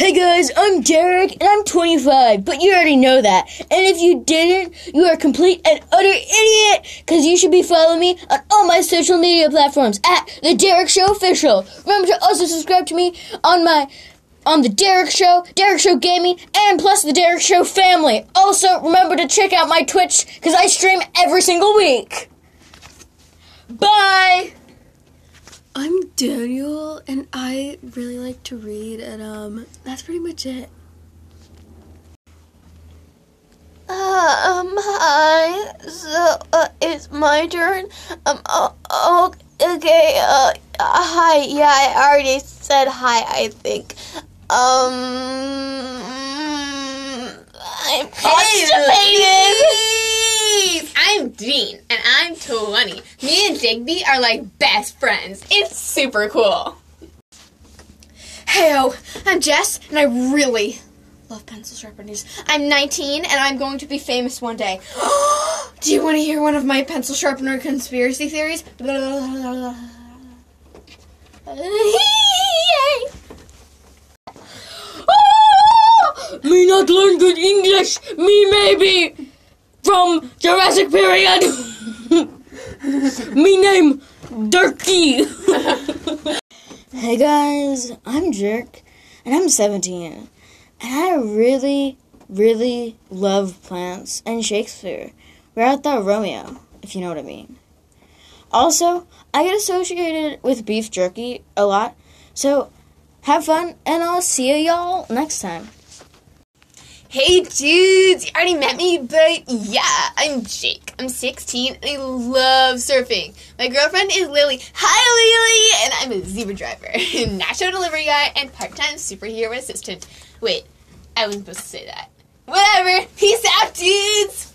Hey guys, I'm Derek and I'm 25, but you already know that. And if you didn't, you are a complete and utter idiot because you should be following me on all my social media platforms at The Derek Show Official. Remember to also subscribe to me on my on The Derek Show, Derek Show Gaming, and plus The Derek Show Family. Also, remember to check out my Twitch because I stream every single week. Bye! I'm Daniel, and I really like to read, and um, that's pretty much it. Um, hi. So, uh, it's my turn. Um, oh, oh okay, uh, hi. Yeah, I already said hi, I think. Um, I'm constipated. I'm Jean, and I'm 20. Me and Digby are like best friends. It's super cool. Heyo, oh, I'm Jess, and I really love pencil sharpeners. I'm 19, and I'm going to be famous one day. Do you want to hear one of my pencil sharpener conspiracy theories? Me not learn good English. Me maybe from Jurassic period. Me name Durkee. hey guys, I'm Jerk, and I'm 17, and I really, really love plants and Shakespeare. We're at the Romeo, if you know what I mean. Also, I get associated with beef jerky a lot, so have fun, and I'll see y'all next time. Hey dudes, you already met me, but yeah, I'm Jake. I'm 16 and I love surfing. My girlfriend is Lily. Hi Lily! And I'm a Zebra driver, national delivery guy, and part-time superhero assistant. Wait, I wasn't supposed to say that. Whatever, peace out dudes!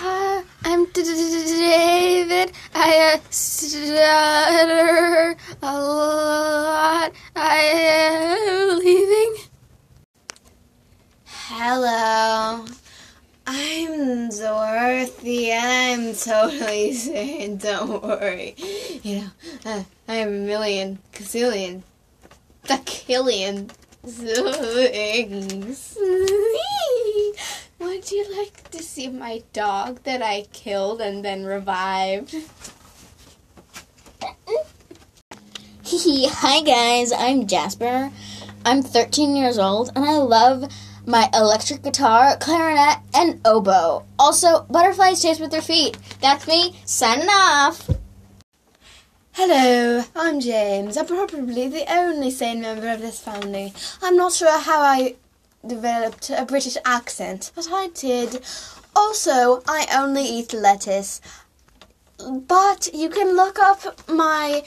I'm David. I uh, stutter a lot. I am leaving. Hello. I'm Dorothy, and I'm totally sane. Don't worry. You know, uh, I'm a million, gazillion, killion things. Would you like to see my dog that I killed and then revived? Hi guys, I'm Jasper. I'm 13 years old and I love my electric guitar, clarinet, and oboe. Also, butterflies chase with their feet. That's me, signing off. Hello, I'm James. I'm probably the only sane member of this family. I'm not sure how I developed a British accent, but I did. Also, I only eat lettuce. But you can look up my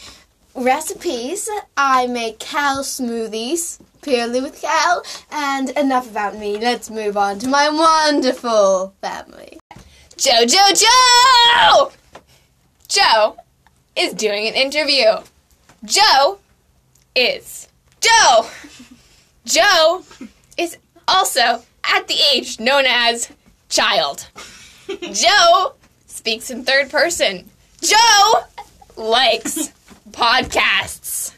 recipes. I make cow smoothies, purely with Cal. And enough about me. Let's move on to my wonderful family. Joe, Joe, Joe! Joe is doing an interview. Joe is Joe. Joe is also at the age known as child. Joe speaks in third person. Joe likes podcasts.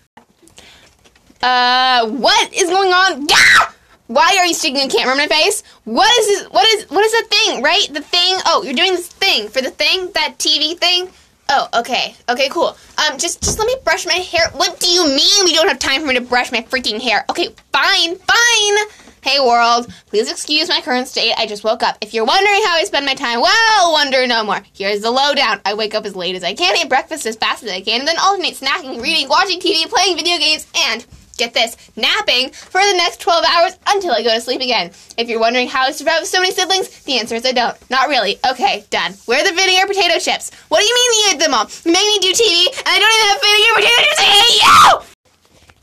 Uh, what is going on? Gah! Why are you sticking a camera in my face? What is this? What is what is the thing? Right, the thing. Oh, you're doing this thing for the thing, that TV thing. Oh, okay, okay, cool. Um, just just let me brush my hair. What do you mean we don't have time for me to brush my freaking hair? Okay, fine, fine. Hey world, please excuse my current state. I just woke up. If you're wondering how I spend my time, well, wonder no more. Here's the lowdown. I wake up as late as I can, eat breakfast as fast as I can, and then alternate snacking, reading, watching TV, playing video games, and get this, napping for the next 12 hours until I go to sleep again. If you're wondering how I survive with so many siblings, the answer is I don't. Not really. Okay, done. Where are the vinegar potato chips? What do you mean you ate them all? You make me do TV, and I don't even have vinegar potato chips. I hate you!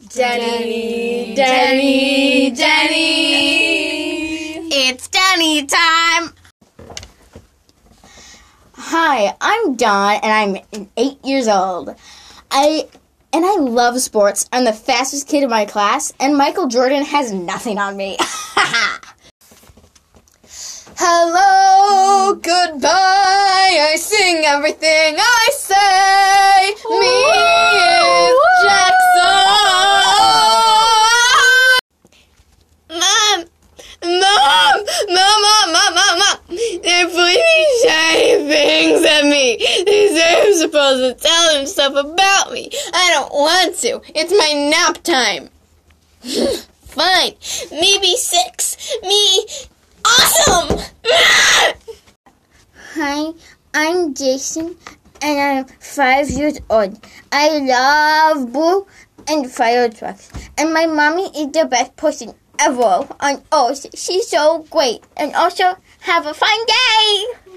Denny, Denny, Denny. It's Denny time. Hi, I'm Don and I'm 8 years old. I and I love sports. I'm the fastest kid in my class and Michael Jordan has nothing on me. Hello, goodbye. I sing everything I say. Me don't want to. It's my nap time. Fine. Maybe six. Me. Awesome! Hi, I'm Jason, and I'm five years old. I love Boo and fire trucks, and my mommy is the best person ever on earth. She's so great, and also have a fun day.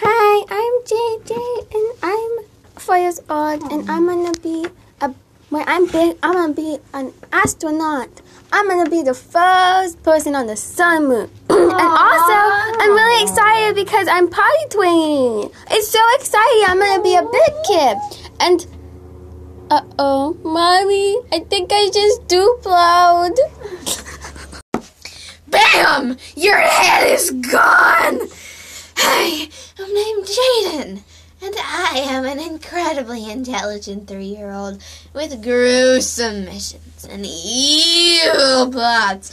Hi, I'm JJ and I'm four years old and I'm gonna be a when I'm big I'm gonna be an astronaut. I'm gonna be the first person on the sun moon. and also I'm really excited because I'm potty training. It's so exciting, I'm gonna be a big kid. And uh oh, mommy, I think I just duplowed. Bam! Your head is gone! Hi, I'm named Jaden, and I am an incredibly intelligent three year old with gruesome missions and evil plots.